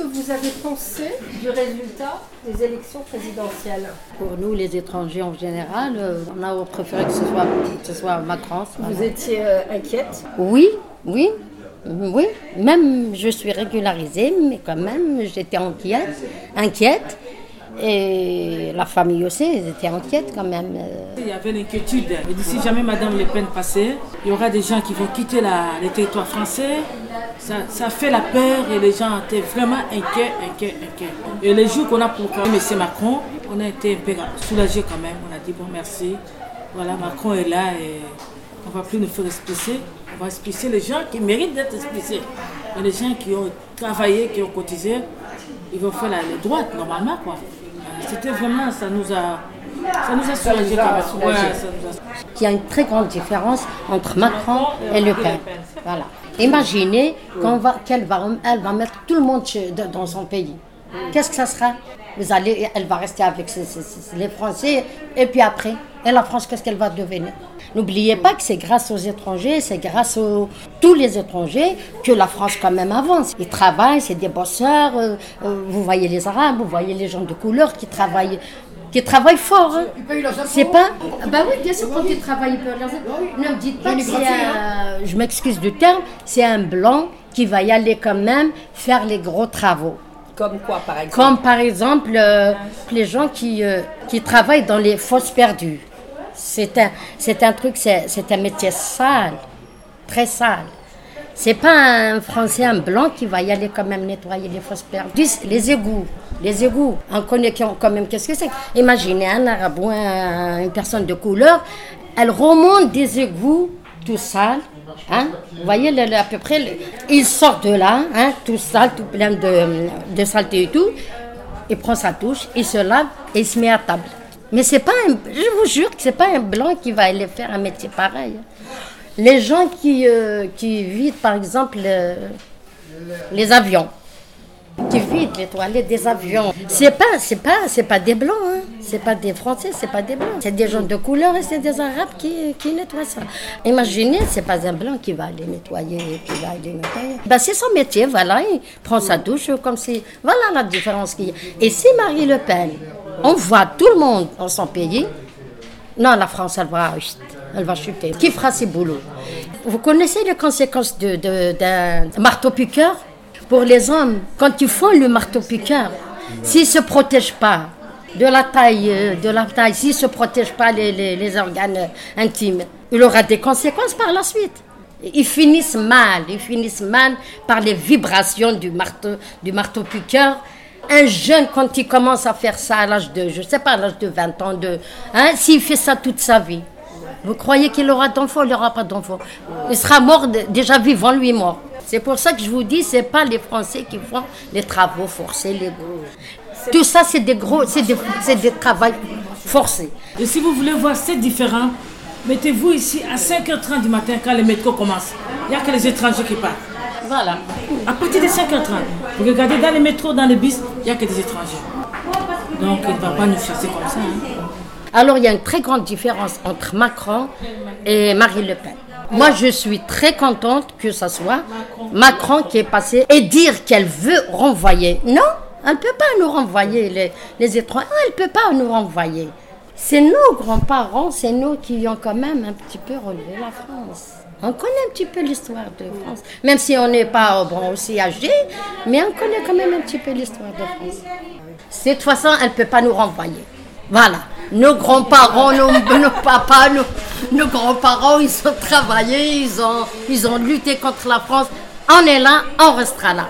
que vous avez pensé du résultat des élections présidentielles Pour nous, les étrangers en général, euh, on a préféré que ce soit, que ce soit Macron. Vous étiez euh, inquiète Oui, oui, oui. Même je suis régularisée, mais quand même j'étais inquiète, inquiète. Et la famille aussi, ils étaient inquiètes quand même. Il y avait l'inquiétude. Et si jamais Madame Le Pen passait, il y aura des gens qui vont quitter la, le territoire français. Ça, ça, fait la peur et les gens étaient vraiment inquiets, inquiets, inquiets. Et les jours qu'on a pour M. Macron, on a été un peu soulagés quand même. On a dit bon merci. Voilà, Macron est là et on ne va plus nous faire expliquer. On va expliquer les gens qui méritent d'être expliqués. Et les gens qui ont travaillé, qui ont cotisé, ils vont faire la, les droites normalement quoi. C'était vraiment, ça nous a, ça nous a soulagés quand même. Ouais, ça nous a... Il y a une très grande différence entre Macron et Le Pen. Voilà. Imaginez qu'on va, qu'elle va, elle va mettre tout le monde chez- dans son pays. Qu'est-ce que ça sera? Vous allez, Elle va rester avec ses- ses- ses- les Français et puis après, et la France, qu'est-ce qu'elle va devenir? N'oubliez pas que c'est grâce aux étrangers, c'est grâce à tous les étrangers que la France quand même avance. Ils travaillent, c'est des bosseurs. euh, euh, vous voyez les Arabes, vous voyez les gens de couleur qui travaillent, qui travaillent fort. hein. C'est pas. Bah oui, bien sûr, quand ils travaillent, ils Ne me dites pas que c'est un. Je m'excuse du terme, c'est un blanc qui va y aller quand même faire les gros travaux. Comme quoi, par exemple Comme par exemple euh, les gens qui, euh, qui travaillent dans les fosses perdues. C'est un, c'est un truc, c'est, c'est un métier sale, très sale. C'est pas un Français, un blanc qui va y aller quand même nettoyer les fosses perdues. Les égouts, les égouts, on connaît quand même qu'est-ce que c'est? Imaginez un arabe ou un- une personne de couleur, elle remonte des égouts tout sales. Hein? Vous voyez le- à peu près, il sort de là, hein, tout sale, tout plein de, de saleté et tout. Il prend sa douche, il se lave et il se met à table. Mais c'est pas un, je vous jure que c'est pas un blanc qui va aller faire un métier pareil. Les gens qui, euh, qui vident, par exemple, euh, les avions, qui vident les toilettes des avions, c'est pas, c'est pas, c'est pas des blancs, hein. c'est pas des Français, c'est pas des blancs, c'est des gens de couleur et c'est des Arabes qui, qui nettoient ça. Imaginez, c'est pas un blanc qui va aller nettoyer, qui va aller nettoyer. Ben, c'est son métier, voilà, il prend sa douche comme si, voilà la différence qu'il y a. Et si Marie Le Pen, on voit tout le monde dans son pays, non, la France, elle va, elle va chuter. Qui fera ses boulots? Vous connaissez les conséquences de- de- d'un marteau-piqueur Pour les hommes, quand ils font le marteau-piqueur, s'ils ne se protègent pas de la taille, euh, de la taille, s'ils ne se protègent pas les, les- organes euh, intimes, il aura des conséquences par la suite. Ils finissent mal, ils finissent mal par les vibrations du marteau, du marteau-piqueur. Un jeune, quand il commence à faire ça à l'âge de, je sais pas, à l'âge de 20 ans, de, hein, s'il fait ça toute sa vie, vous croyez qu'il aura d'enfant Il n'aura pas d'enfant. Il sera mort, déjà vivant, lui mort. C'est pour ça que je vous dis, c'est pas les Français qui font les travaux forcés, les gros. Tout ça, c'est des gros, c'est des, c'est des travaux forcés. Et si vous voulez voir c'est différent, mettez-vous ici à 5h30 du matin quand le métro commence. Il n'y a que les étrangers qui partent. Voilà. À partir de 5h30, vous regardez dans les métros, dans les bus, il n'y a que des étrangers. Donc il ne va pas nous chasser comme ça. hein. Alors, il y a une très grande différence entre Macron et Marine Le Pen. Moi, je suis très contente que ce soit Macron qui est passé et dire qu'elle veut renvoyer. Non, elle ne peut pas nous renvoyer, les, les étrangers. Elle ne peut pas nous renvoyer. C'est nos grands-parents, c'est nous qui ont quand même un petit peu relevé la France. On connaît un petit peu l'histoire de France. Même si on n'est pas bon, aussi âgé, mais on connaît quand même un petit peu l'histoire de France. Cette façon, elle ne peut pas nous renvoyer. Voilà. Nos grands-parents, nos, papas, nos, nos grands-parents, ils ont travaillé, ils ont, ils ont lutté contre la France. On est là, on restera là.